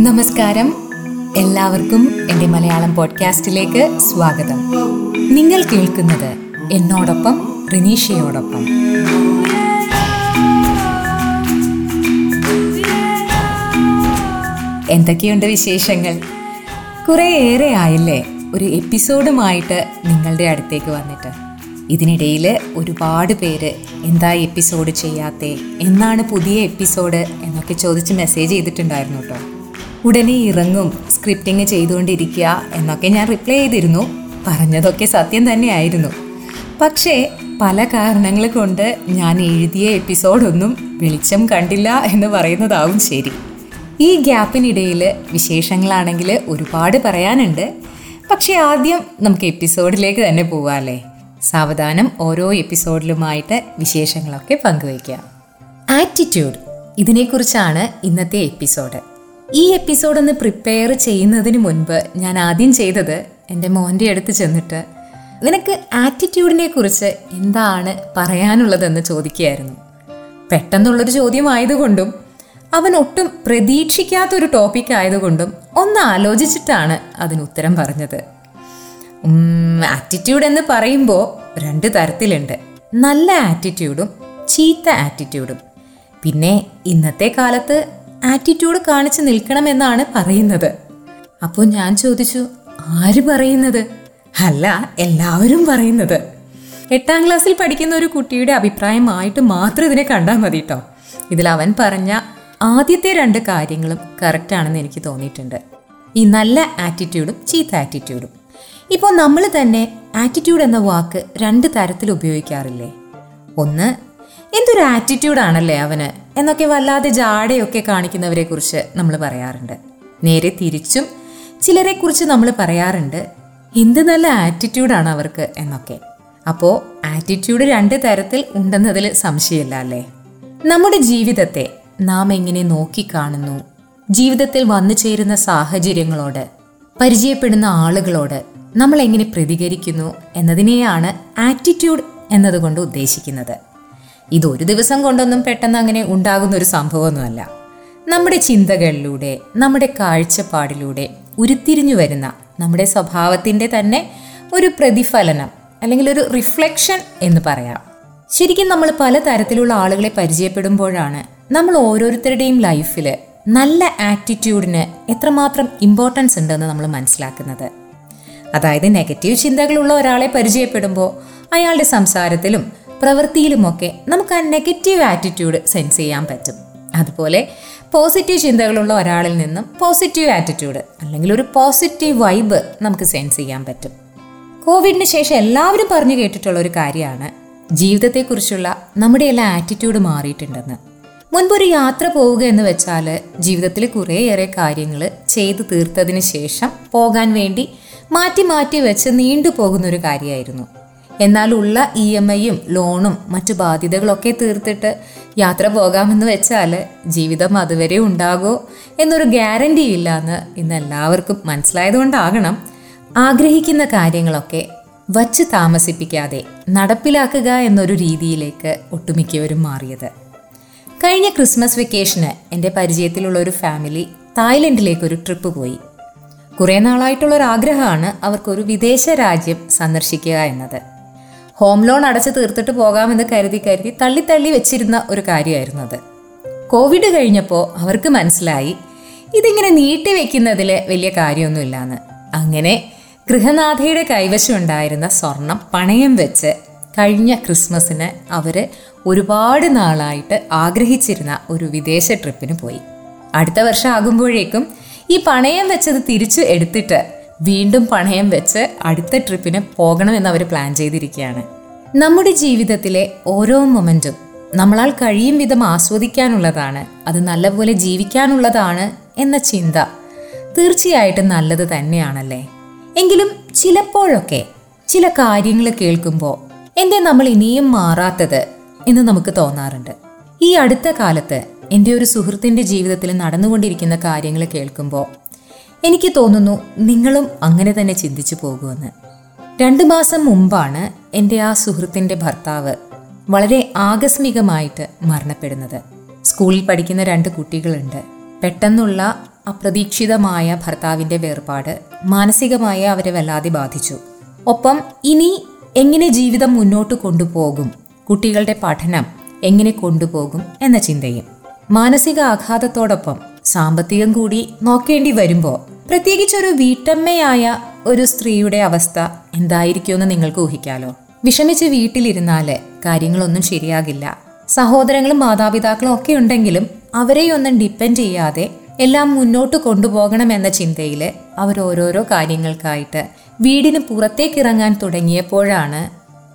നമസ്കാരം. എല്ലാവർക്കും എന്റെ മലയാളം പോഡ്കാസ്റ്റിലേക്ക് സ്വാഗതം. നിങ്ങൾ കേൾക്കുന്നത് എന്നോടൊപ്പം റിനീഷയോടൊപ്പം. എന്തൊക്കെയുണ്ട് വിശേഷങ്ങൾ? കുറേ ഏറെ ആയില്ലേ? ഒരു എപ്പിസോഡുമായിട്ട് നിങ്ങളുടെ അടുത്തേക്ക് വന്നിട്ട്. ഇതിനിടയിൽ ഒരുപാട് പേര് എന്താ എപ്പിസോഡ് ചെയ്യാത്തേ എന്നാണ് പുതിയ എപ്പിസോഡ് എന്നൊക്കെ ചോദിച്ച് മെസ്സേജ് ചെയ്തിട്ടുണ്ടായിരുന്നു കേട്ടോ ഉടനെ ഇറങ്ങും സ്ക്രിപ്റ്റിങ് ചെയ്തുകൊണ്ടിരിക്കുക എന്നൊക്കെ ഞാൻ റിപ്ലൈ ചെയ്തിരുന്നു. പറഞ്ഞതൊക്കെ സത്യം തന്നെയായിരുന്നു. പക്ഷേ പല കാരണങ്ങൾ കൊണ്ട് ഞാൻ എഴുതിയ എപ്പിസോഡൊന്നും വെളിച്ചം കണ്ടില്ല എന്ന് പറയുന്നതാവും ശരി. ഈ ഗ്യാപ്പിനിടയിൽ വിശേഷങ്ങളാണെങ്കിൽ ഒരുപാട് പറയാനുണ്ട്. പക്ഷേ ആദ്യം നമുക്ക് എപ്പിസോഡിലേക്ക് തന്നെ പോവാല്ലേ സാവധാനം ഓരോ എപ്പിസോഡിലുമായിട്ട് വിശേഷങ്ങളൊക്കെ പങ്കുവയ്ക്കാം ആറ്റിറ്റ്യൂഡ് ഇതിനെക്കുറിച്ചാണ് ഇന്നത്തെ എപ്പിസോഡ്. ഈ എപ്പിസോഡ് ഒന്ന് പ്രിപ്പയർ ചെയ്യുന്നതിന് മുൻപ് ഞാൻ ആദ്യം ചെയ്തത് എന്റെ മോന്റെ അടുത്ത് ചെന്നിട്ട് നിനക്ക് ആറ്റിറ്റ്യൂഡിനെ കുറിച്ച് എന്താണ് പറയാനുള്ളതെന്ന് ചോദിക്കുകയായിരുന്നു. പെട്ടെന്നുള്ളൊരു ചോദ്യമായതുകൊണ്ടും അവൻ ഒട്ടും പ്രതീക്ഷിക്കാത്തൊരു ടോപ്പിക് ആയതുകൊണ്ടും ഒന്ന് ആലോചിച്ചിട്ടാണ് അതിന് ഉത്തരം പറഞ്ഞത്. ആറ്റിറ്റ്യൂഡ് എന്ന് പറയുമ്പോൾ രണ്ട് തരത്തിലുണ്ട്. നല്ല ആറ്റിറ്റ്യൂഡും ചീത്ത ആറ്റിറ്റ്യൂഡും പിന്നെ ഇന്നത്തെ കാലത്ത് ആറ്റിറ്റ്യൂഡ് കാണിച്ച് നിൽക്കണമെന്നാണ് പറയുന്നത്. അപ്പോൾ ഞാൻ ചോദിച്ചു ആര് പറയുന്നത്? അല്ല എല്ലാവരും പറയുന്നത്. എട്ടാം ക്ലാസ്സിൽ പഠിക്കുന്ന ഒരു കുട്ടിയുടെ അഭിപ്രായമായിട്ട് മാത്രം ഇതിനെ കണ്ടാൽ മതി കേട്ടോ ഇതിൽ അവൻ പറഞ്ഞ ആദ്യത്തെ രണ്ട് കാര്യങ്ങളും കറക്റ്റാണെന്ന് എനിക്ക് തോന്നിയിട്ടുണ്ട്. ഈ നല്ല ആറ്റിറ്റ്യൂഡും ചീത്ത ആറ്റിറ്റ്യൂഡും ഇപ്പോൾ നമ്മൾ തന്നെ ആറ്റിറ്റ്യൂഡ് എന്ന വാക്ക് രണ്ട് തരത്തിൽ ഉപയോഗിക്കാറില്ലേ? ഒന്ന് എന്തൊരു ആറ്റിറ്റ്യൂഡാണല്ലേ അവന്? എന്നൊക്കെ വല്ലാതെ ജാടയൊക്കെ കാണിക്കുന്നവരെ കുറിച്ച് നമ്മൾ പറയാറുണ്ട്. നേരെ തിരിച്ചും ചിലരെ കുറിച്ച് നമ്മൾ പറയാറുണ്ട് എന്ത് നല്ല ആറ്റിറ്റ്യൂഡാണ് അവർക്ക്? എന്നൊക്കെ. അപ്പോൾ ആറ്റിറ്റ്യൂഡ് രണ്ട് തരത്തിൽ ഉണ്ടെന്നതിൽ സംശയമില്ല അല്ലേ? നമ്മുടെ ജീവിതത്തെ നാം എങ്ങനെ നോക്കിക്കാണുന്നു? ജീവിതത്തിൽ വന്നു ചേരുന്ന സാഹചര്യങ്ങളോട് പരിചയപ്പെടുന്ന ആളുകളോട് നമ്മൾ എങ്ങനെ പ്രതികരിക്കുന്നു എന്നതിനെയാണ് ആറ്റിറ്റ്യൂഡ് എന്നതുകൊണ്ട് ഉദ്ദേശിക്കുന്നത്. ഇത് ഒരു ദിവസം കൊണ്ടൊന്നും പെട്ടെന്ന് അങ്ങനെ ഉണ്ടാകുന്ന ഒരു സംഭവമൊന്നുമല്ല. നമ്മുടെ ചിന്തകളിലൂടെ നമ്മുടെ കാഴ്ചപ്പാടിലൂടെ ഉരുത്തിരിഞ്ഞു വരുന്ന നമ്മുടെ സ്വഭാവത്തിന്റെ തന്നെ ഒരു പ്രതിഫലനം അല്ലെങ്കിൽ ഒരു റിഫ്ലക്ഷൻ എന്ന് പറയാം. ശരിക്കും നമ്മൾ പല തരത്തിലുള്ള ആളുകളെ പരിചയപ്പെടുമ്പോഴാണ് നമ്മൾ ഓരോരുത്തരുടെയും ലൈഫിൽ നല്ല ആറ്റിറ്റ്യൂഡിന് എത്രമാത്രം ഇമ്പോർട്ടൻസ് ഉണ്ടെന്ന് നമ്മൾ മനസ്സിലാക്കുന്നത്. അതായത് നെഗറ്റീവ് ചിന്തകളുള്ള ഒരാളെ പരിചയപ്പെടുമ്പോൾ അയാളുടെ സംസാരത്തിലും പ്രവൃത്തിയിലുമൊക്കെ നമുക്ക് ആ നെഗറ്റീവ് ആറ്റിറ്റ്യൂഡ് സെൻസ് ചെയ്യാൻ പറ്റും. അതുപോലെ പോസിറ്റീവ് ചിന്തകളുള്ള ഒരാളിൽ നിന്നും പോസിറ്റീവ് ആറ്റിറ്റ്യൂഡ് അല്ലെങ്കിൽ ഒരു പോസിറ്റീവ് വൈബ് നമുക്ക് സെൻസ് ചെയ്യാൻ പറ്റും. കോവിഡിന് ശേഷം എല്ലാവരും പറഞ്ഞു കേട്ടിട്ടുള്ള ഒരു കാര്യമാണ് ജീവിതത്തെക്കുറിച്ചുള്ള നമ്മുടെ എല്ലാ ആറ്റിറ്റ്യൂഡ് മാറിയിട്ടുണ്ടെന്ന്. മുൻപൊരു യാത്ര പോവുക എന്ന് വെച്ചാൽ ജീവിതത്തിൽ കുറേയേറെ കാര്യങ്ങൾ ചെയ്തു തീർത്തതിന് ശേഷം പോകാൻ വേണ്ടി മാറ്റി മാറ്റി വെച്ച് നീണ്ടു പോകുന്നൊരു കാര്യമായിരുന്നു എന്നാൽ ഉള്ള ഇ എം ഐയും ലോണും മറ്റു ബാധ്യതകളൊക്കെ തീർത്തിട്ട് യാത്ര പോകാമെന്ന് വെച്ചാൽ ജീവിതം അതുവരെ ഉണ്ടാകുമോ എന്നൊരു ഗ്യാരണ്ടി ഇല്ല എന്ന് ഇന്ന് എല്ലാവർക്കും മനസ്സിലായതുകൊണ്ടാകണം ആഗ്രഹിക്കുന്ന കാര്യങ്ങളൊക്കെ വച്ച് താമസിപ്പിക്കാതെ നടപ്പിലാക്കുക എന്നൊരു രീതിയിലേക്ക് ഒട്ടുമിക്കവരും മാറിയത്. കഴിഞ്ഞ ക്രിസ്മസ് വെക്കേഷന് എന്റെ പരിചയത്തിലുള്ള ഒരു ഫാമിലി തായ്ലൻഡിലേക്ക് ഒരു ട്രിപ്പ് പോയി. കുറേ നാളായിട്ടുള്ളൊരു ആഗ്രഹമാണ് അവർക്കൊരു വിദേശ രാജ്യം സന്ദർശിക്കുക എന്നത്. ഹോം ലോൺ അടച്ചു തീർത്തിട്ട് പോകാമെന്ന് കരുതി കരുതി തള്ളി തള്ളി വെച്ചിരുന്ന ഒരു കാര്യമായിരുന്നു അത്. കോവിഡ് കഴിഞ്ഞപ്പോൾ അവർക്ക് മനസ്സിലായി ഇതിങ്ങനെ നീട്ടി വെക്കുന്നതിൽ വലിയ കാര്യമൊന്നുമില്ലാന്ന്. അങ്ങനെ ഗൃഹനാഥയുടെ കൈവശം ഉണ്ടായിരുന്ന സ്വർണം പണയം വെച്ച് കഴിഞ്ഞ ക്രിസ്മസിന് അവർ ഒരുപാട് നാളായിട്ട് ആഗ്രഹിച്ചിരുന്ന ഒരു വിദേശ ട്രിപ്പിന് പോയി. അടുത്ത വർഷം ആകുമ്പോഴേക്കും ഈ പണയം വെച്ചത് തിരിച്ചു എടുത്തിട്ട് വീണ്ടും പണയം വെച്ച് അടുത്ത ട്രിപ്പിന് പോകണമെന്ന് അവർ പ്ലാൻ ചെയ്തിരിക്കുകയാണ്. നമ്മുടെ ജീവിതത്തിലെ ഓരോ മൊമെന്റും നമ്മളാൽ കഴിയും വിധം ആസ്വദിക്കാനുള്ളതാണ് അത് നല്ലപോലെ ജീവിക്കാനുള്ളതാണ് എന്ന ചിന്ത തീർച്ചയായിട്ടും നല്ലത് തന്നെയാണല്ലേ? എങ്കിലും ചിലപ്പോഴൊക്കെ ചില കാര്യങ്ങൾ കേൾക്കുമ്പോൾ എന്തേ നമ്മൾ ഇനിയും മാറാത്തത് എന്ന് നമുക്ക് തോന്നാറുണ്ട്. ഈ അടുത്ത കാലത്ത് എന്റെ ഒരു സുഹൃത്തിന്റെ ജീവിതത്തിൽ നടന്നുകൊണ്ടിരിക്കുന്ന കാര്യങ്ങൾ കേൾക്കുമ്പോൾ എനിക്ക് തോന്നുന്നു നിങ്ങളും അങ്ങനെ തന്നെ ചിന്തിച്ചു പോകുമെന്ന്. രണ്ട് മാസം മുമ്പാണ് എന്റെ ആ സുഹൃത്തിന്റെ ഭർത്താവ് വളരെ ആകസ്മികമായിട്ട് മരണപ്പെടുന്നത്. സ്കൂളിൽ പഠിക്കുന്ന രണ്ട് കുട്ടികളുണ്ട്. പെട്ടെന്നുള്ള അപ്രതീക്ഷിതമായ ഭർത്താവിന്റെ വേർപാട് മാനസികമായി അവരെ വല്ലാതെ ബാധിച്ചു. ഒപ്പം ഇനി എങ്ങനെ ജീവിതം മുന്നോട്ട് കൊണ്ടുപോകും? കുട്ടികളുടെ പഠനം എങ്ങനെ കൊണ്ടുപോകും? എന്ന ചിന്തയും. മാനസിക ആഘാതത്തോടൊപ്പം സാമ്പത്തികം കൂടി നോക്കേണ്ടി വരുമ്പോൾ പ്രത്യേകിച്ച് ഒരു വീട്ടമ്മയായ ഒരു സ്ത്രീയുടെ അവസ്ഥ എന്തായിരിക്കുമെന്ന് നിങ്ങൾക്ക് ഊഹിക്കാലോ? വിഷമിച്ച് വീട്ടിലിരുന്നാൽ കാര്യങ്ങളൊന്നും ശരിയാകില്ല. സഹോദരങ്ങളും മാതാപിതാക്കളും ഒക്കെ ഉണ്ടെങ്കിലും അവരെയൊന്നും ഡിപ്പെൻഡ് ചെയ്യാതെ എല്ലാം മുന്നോട്ട് കൊണ്ടുപോകണം എന്ന ചിന്തയിൽ അവർ ഓരോരോ കാര്യങ്ങൾക്കായിട്ട് വീടിന് പുറത്തേക്ക് ഇറങ്ങാൻ തുടങ്ങിയപ്പോഴാണ്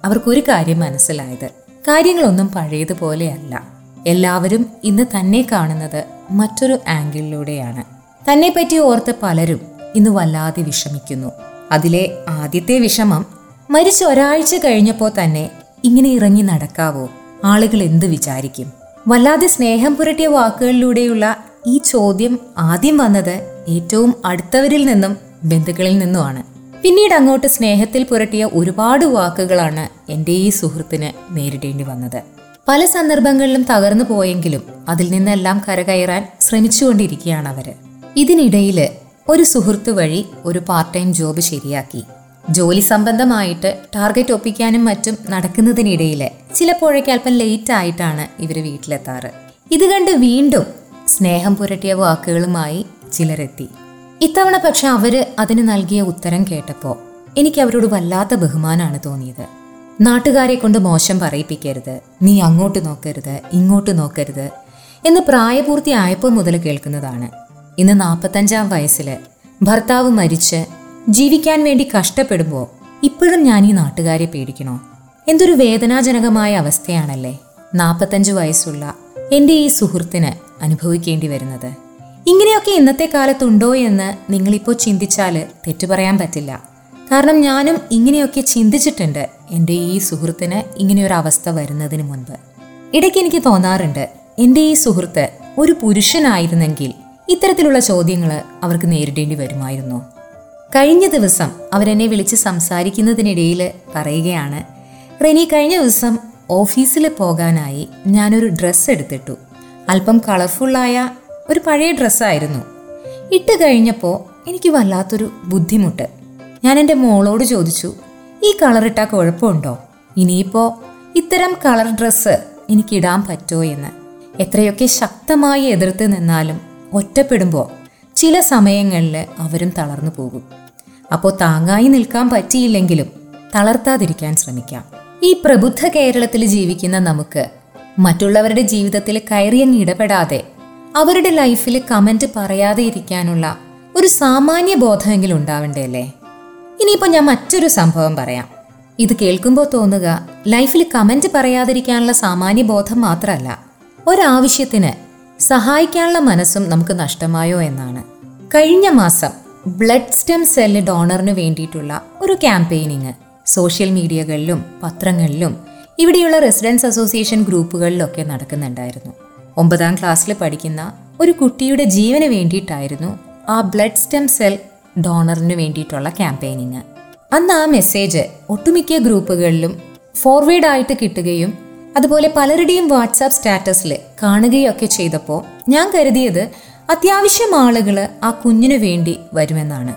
അവർക്കൊരു കാര്യം മനസ്സിലായത്. കാര്യങ്ങളൊന്നും പഴയതുപോലെയല്ല എല്ലാവരും ഇന്ന് തന്നെ കാണുന്നത് മറ്റൊരു ആംഗിളിലൂടെയാണ്. തന്നെ പറ്റി ഓർത്ത് പലരും ഇന്ന് വല്ലാതെ വിഷമിക്കുന്നു. അതിലെ ആദ്യത്തെ വിഷമം മരിച്ച ഒരാഴ്ച കഴിഞ്ഞപ്പോൾ തന്നെ ഇങ്ങനെ ഇറങ്ങി നടക്കാവോ? ആളുകൾ എന്ത് വിചാരിക്കും? വല്ലാതെ സ്നേഹം പുരട്ടിയ വാക്കുകളിലൂടെയുള്ള ഈ ചോദ്യം ആദ്യം വന്നത് ഏറ്റവും അടുത്തവരിൽ നിന്നും ബന്ധുക്കളിൽ നിന്നുമാണ്. പിന്നീട് അങ്ങോട്ട് സ്നേഹത്തിൽ പുരട്ടിയ ഒരുപാട് വാക്കുകളാണ് എന്റെ ഈ സുഹൃത്തിന് നേരിടേണ്ടി വന്നത്. പല സന്ദർഭങ്ങളിലും തകർന്നു പോയെങ്കിലും അതിൽ നിന്നെല്ലാം കരകയറാൻ ശ്രമിച്ചുകൊണ്ടിരിക്കുകയാണ് അവർ. ഇതിനിടയിൽ ഒരു സുഹൃത്ത് വഴി ഒരു പാർട്ട് ടൈം ജോബ് ശരിയാക്കി. ജോലി സംബന്ധമായിട്ട് ടാർഗറ്റ് ഒപ്പിക്കാനും മറ്റും നടക്കുന്നതിനിടയിൽ ചിലപ്പോഴൊക്കെ അല്പം ലേറ്റ് ആയിട്ടാണ് ഇവർ വീട്ടിലെത്താറ്. ഇത് കണ്ട് വീണ്ടും സ്നേഹം പുരട്ടിയ വാക്കുകളുമായി ചിലരെത്തി. ഇത്തവണ പക്ഷെ അവർ അതിന് നൽകിയ ഉത്തരം കേട്ടപ്പോൾ എനിക്ക് അവരോട് വല്ലാത്ത ബഹുമാനാണ് തോന്നിയത്. നാട്ടുകാരെ കൊണ്ട് മോശം പറയിപ്പിക്കരുത്. നീ അങ്ങോട്ട് നോക്കരുത് ഇങ്ങോട്ട് നോക്കരുത് എന്ന് പ്രായപൂർത്തിയായപ്പോൾ മുതൽ കേൾക്കുന്നതാണ്. ഇന്ന് നാൽപ്പത്തഞ്ചാം വയസ്സിൽ ഭർത്താവ് മരിച്ച് ജീവിക്കാൻ വേണ്ടി കഷ്ടപ്പെടുമ്പോൾ ഇപ്പോഴും ഞാൻ ഈ നാട്ടുകാരെ പേടിക്കണോ? എന്തൊരു വേദനാജനകമായ അവസ്ഥയാണല്ലേ നാൽപ്പത്തഞ്ച് വയസ്സുള്ള എന്റെ ഈ സുഹൃത്തിന് അനുഭവിക്കേണ്ടി വരുന്നത്. ഇങ്ങനെയൊക്കെ ഇന്നത്തെ കാലത്തുണ്ടോ എന്ന് നിങ്ങളിപ്പോൾ ചിന്തിച്ചാൽ തെറ്റു പറയാൻ പറ്റില്ല. കാരണം ഞാനും ഇങ്ങനെയൊക്കെ ചിന്തിച്ചിട്ടുണ്ട്. എന്റെ ഈ സുഹൃത്തിന് ഇങ്ങനെയൊരു അവസ്ഥ വരുന്നതിന് മുൻപ്. ഇടയ്ക്ക് എനിക്ക് തോന്നാറുണ്ട് എന്റെ ഈ സുഹൃത്ത് ഒരു പുരുഷനായിരുന്നെങ്കിൽ ഇത്തരത്തിലുള്ള ചോദ്യങ്ങൾ അവർക്ക് നേരിടേണ്ടി വരുമായിരുന്നു. കഴിഞ്ഞ ദിവസം അവരെന്നെ വിളിച്ച് സംസാരിക്കുന്നതിനിടയിൽ പറയുകയാണ് റെനി കഴിഞ്ഞ ദിവസം ഓഫീസിൽ പോകാനായി ഞാനൊരു ഡ്രസ്സ് എടുത്തിട്ടു. അല്പം കളർഫുള്ളായ ഒരു പഴയ ഡ്രസ്സായിരുന്നു. ഇട്ട് കഴിഞ്ഞപ്പോൾ എനിക്ക് വല്ലാത്തൊരു ബുദ്ധിമുട്ട്. ഞാൻ എന്റെ മോളോട് ചോദിച്ചു ഈ കളർ ഇട്ടാൽ കുഴപ്പമുണ്ടോ? ഇനിയിപ്പോൾ ഇത്തരം കളർ ഡ്രസ്സ് എനിക്കിടാൻ പറ്റുമോ എന്ന്? എത്രയൊക്കെ ശക്തമായി എതിർത്ത് നിന്നാലും ഒറ്റപ്പെടുമ്പോൾ ചില സമയങ്ങളിൽ അവരും തളർന്നു പോകും. അപ്പോൾ താങ്ങായി നിൽക്കാൻ പറ്റിയില്ലെങ്കിലും തളർത്താതിരിക്കാൻ ശ്രമിക്കാം. ഈ പ്രബുദ്ധ കേരളത്തിൽ ജീവിക്കുന്ന നമുക്ക് മറ്റുള്ളവരുടെ ജീവിതത്തിൽ കയറിയങ്ങ് ഇടപെടാതെ അവരുടെ ലൈഫിൽ കമന്റ് പറയാതെ ഇരിക്കാനുള്ള ഒരു സാമാന്യ ബോധമെങ്കിലും ഉണ്ടാവണ്ടേ അല്ലേ? ഇനിയിപ്പോൾ ഞാൻ മറ്റൊരു സംഭവം പറയാം. ഇത് കേൾക്കുമ്പോൾ തോന്നുക ലൈഫിൽ കമന്റ് പറയാതിരിക്കാനുള്ള സാമാന്യ ബോധം മാത്രമല്ല ഒരാവശ്യത്തിന് സഹായിക്കാനുള്ള മനസ്സും നമുക്ക് നഷ്ടമായോ എന്നാണ്. കഴിഞ്ഞ മാസം ബ്ലഡ് സ്റ്റെം സെല്ല് ഡോണറിന് വേണ്ടിയിട്ടുള്ള ഒരു ക്യാമ്പയിനിങ് സോഷ്യൽ മീഡിയകളിലും പത്രങ്ങളിലും ഇവിടെയുള്ള റെസിഡൻസ് അസോസിയേഷൻ ഗ്രൂപ്പുകളിലൊക്കെ നടക്കുന്നുണ്ടായിരുന്നു. ഒമ്പതാം ക്ലാസ്സിൽ പഠിക്കുന്ന ഒരു കുട്ടിയുടെ ജീവന് വേണ്ടിയിട്ടായിരുന്നു ആ ബ്ലഡ് സ്റ്റെം സെൽ ഡോണറിന് വേണ്ടിയിട്ടുള്ള ക്യാമ്പയിനിങ്. അന്ന് ആ മെസ്സേജ് ഒട്ടുമിക്ക ഗ്രൂപ്പുകളിലും ഫോർവേഡ് ആയിട്ട് കിട്ടുകയും അതുപോലെ പലരുടെയും വാട്സാപ്പ് സ്റ്റാറ്റസിൽ കാണുകയൊക്കെ ചെയ്തപ്പോൾ ഞാൻ കരുതിയത് അത്യാവശ്യം ആളുകൾ ആ കുഞ്ഞിനു വേണ്ടി വരുമെന്നാണ്.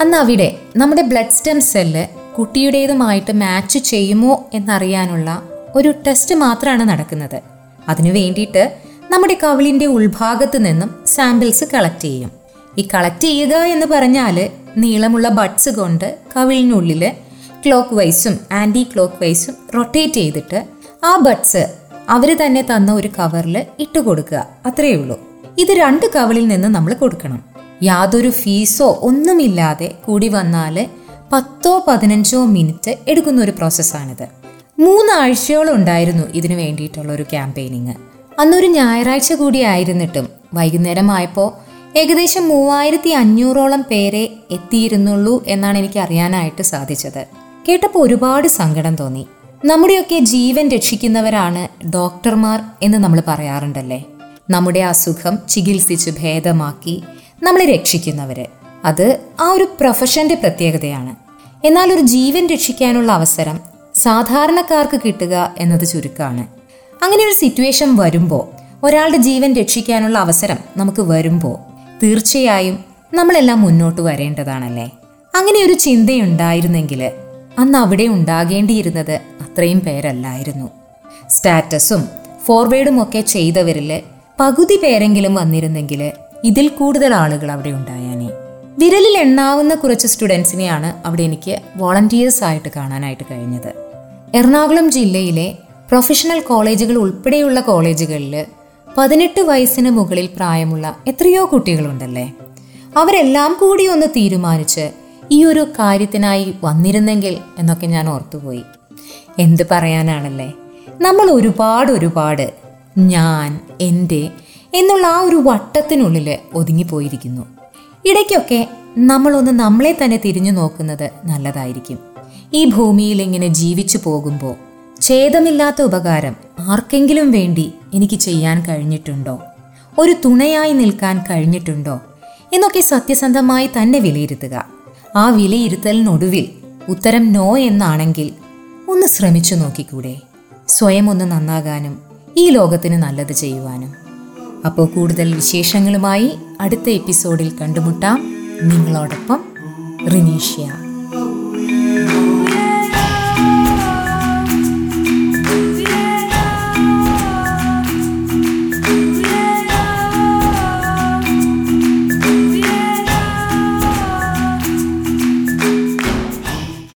അന്ന് അവിടെ നമ്മുടെ ബ്ലഡ് സ്റ്റെം സെല്ല് കുട്ടിയുടേതുമായിട്ട് മാച്ച് ചെയ്യുമോ എന്നറിയാനുള്ള ഒരു ടെസ്റ്റ് മാത്രമാണ് നടക്കുന്നത്. അതിനു വേണ്ടിയിട്ട് നമ്മുടെ കവിളിന്റെ ഉൾഭാഗത്ത് നിന്നും സാമ്പിൾസ് കളക്ട് ചെയ്യും. ഈ കളക്ട് ചെയ്യുക എന്ന് പറഞ്ഞാൽ നീളമുള്ള ബഡ്സ് കൊണ്ട് കവിളിനുള്ളിൽ ക്ലോക്ക് വൈസും ആന്റി ക്ലോക്ക് വൈസും റൊട്ടേറ്റ് ചെയ്തിട്ട് ആ ബഡ്സ് അവർ തന്നെ തന്ന ഒരു കവറിൽ ഇട്ട് കൊടുക്കുക. അത്രയേ ഉള്ളൂ. ഇത് രണ്ട് കവളിൽ നിന്ന് നമ്മൾ കൊടുക്കണം. യാതൊരു ഫീസോ ഒന്നുമില്ലാതെ കൂടി വന്നാൽ പത്തോ പതിനഞ്ചോ മിനിറ്റ് എടുക്കുന്ന ഒരു പ്രോസസ്സാണിത് മൂന്നാഴ്ചയോളം ഉണ്ടായിരുന്നു ഇതിനു വേണ്ടിയിട്ടുള്ള ഒരു ക്യാമ്പയിനിങ് അന്നൊരു ഞായറാഴ്ച കൂടി ആയിരുന്നിട്ടും വൈകുന്നേരം ആയപ്പോൾ ഏകദേശം മൂവായിരത്തി അഞ്ഞൂറോളം പേരെ എത്തിയിരുന്നുള്ളൂ എന്നാണ് എനിക്ക് അറിയാനായിട്ട് സാധിച്ചത്. കേട്ടപ്പോൾ ഒരുപാട് സങ്കടം തോന്നി. നമ്മുടെയൊക്കെ ജീവൻ രക്ഷിക്കുന്നവരാണ് ഡോക്ടർമാർ എന്ന് നമ്മൾ പറയാറുണ്ടല്ലേ? നമ്മുടെ അസുഖം ചികിത്സിച്ച് ഭേദമാക്കി നമ്മളെ രക്ഷിക്കുന്നവര്. അത് ആ ഒരു പ്രൊഫഷന്റെ പ്രത്യേകതയാണ്. എന്നാൽ ഒരു ജീവൻ രക്ഷിക്കാനുള്ള അവസരം സാധാരണക്കാർക്ക് കിട്ടുക എന്നത് ചുരുക്കമാണ് അങ്ങനെ ഒരു സിറ്റുവേഷൻ വരുമ്പോൾ ഒരാളുടെ ജീവൻ രക്ഷിക്കാനുള്ള അവസരം നമുക്ക് വരുമ്പോൾ തീർച്ചയായും നമ്മളെല്ലാം മുന്നോട്ട് വരേണ്ടതാണല്ലേ? അങ്ങനെ ഒരു ചിന്തയുണ്ടായിരുന്നെങ്കിൽ അന്ന് അവിടെ ഉണ്ടാകേണ്ടിയിരുന്നത് അത്രയും പേരല്ലായിരുന്നു. സ്റ്റാറ്റസും ഫോർവേഡും ഒക്കെ ചെയ്തവരിൽ പകുതി പേരെങ്കിലും വന്നിരുന്നെങ്കിൽ ഇതിൽ കൂടുതൽ ആളുകൾ അവിടെ ഉണ്ടായാനേ. വിരലിൽ എണ്ണാവുന്ന കുറച്ച് സ്റ്റുഡൻസിനെയാണ് അവിടെ എനിക്ക് വോളണ്ടിയേഴ്സ് ആയിട്ട് കാണാനായിട്ട് കഴിഞ്ഞത്. എറണാകുളം ജില്ലയിലെ പ്രൊഫഷണൽ കോളേജുകൾ ഉൾപ്പെടെയുള്ള കോളേജുകളിൽ പതിനെട്ട് വയസ്സിന് മുകളിൽ പ്രായമുള്ള എത്രയോ കുട്ടികളുണ്ടല്ലേ? അവരെല്ലാം കൂടി ഒന്ന് തീരുമാനിച്ച് ഈ ഒരു കാര്യത്തിനായി വന്നിരുന്നെങ്കിൽ എന്നൊക്കെ ഞാൻ ഓർത്തുപോയി. എന്ത് പറയാനാണല്ലേ? നമ്മൾ ഒരുപാട് ഒരുപാട് ഞാൻ എന്റെ എന്നുള്ള ആ ഒരു വട്ടത്തിനുള്ളിൽ ഒതുങ്ങിപ്പോയിരിക്കുന്നു. ഇടയ്ക്കൊക്കെ നമ്മളൊന്ന് നമ്മളെ തന്നെ തിരിഞ്ഞു നോക്കുന്നത് നല്ലതായിരിക്കും. ഈ ഭൂമിയിൽ ഇങ്ങനെ ജീവിച്ചു പോകുമ്പോൾ ഛേദമില്ലാത്ത ഉപകാരം ആർക്കെങ്കിലും വേണ്ടി എനിക്ക് ചെയ്യാൻ കഴിഞ്ഞിട്ടുണ്ടോ? ഒരു തുണയായി നിൽക്കാൻ കഴിഞ്ഞിട്ടുണ്ടോ? എന്നൊക്കെ സത്യസന്ധമായി തന്നെ വിലയിരുത്തുക. ആ വിലയിരുത്തലിനൊടുവിൽ ഉത്തരം നോ എന്നാണെങ്കിൽ ഒന്ന് ശ്രമിച്ചു നോക്കിക്കൂടെ? സ്വയം ഒന്ന് നന്നാകാനും ഈ ലോകത്തിന് നല്ലത് ചെയ്യുവാനും. അപ്പോൾ കൂടുതൽ വിശേഷങ്ങളുമായി അടുത്ത എപ്പിസോഡിൽ കണ്ടുമുട്ടാം. നിങ്ങളോടൊപ്പം റിനീഷ്യ.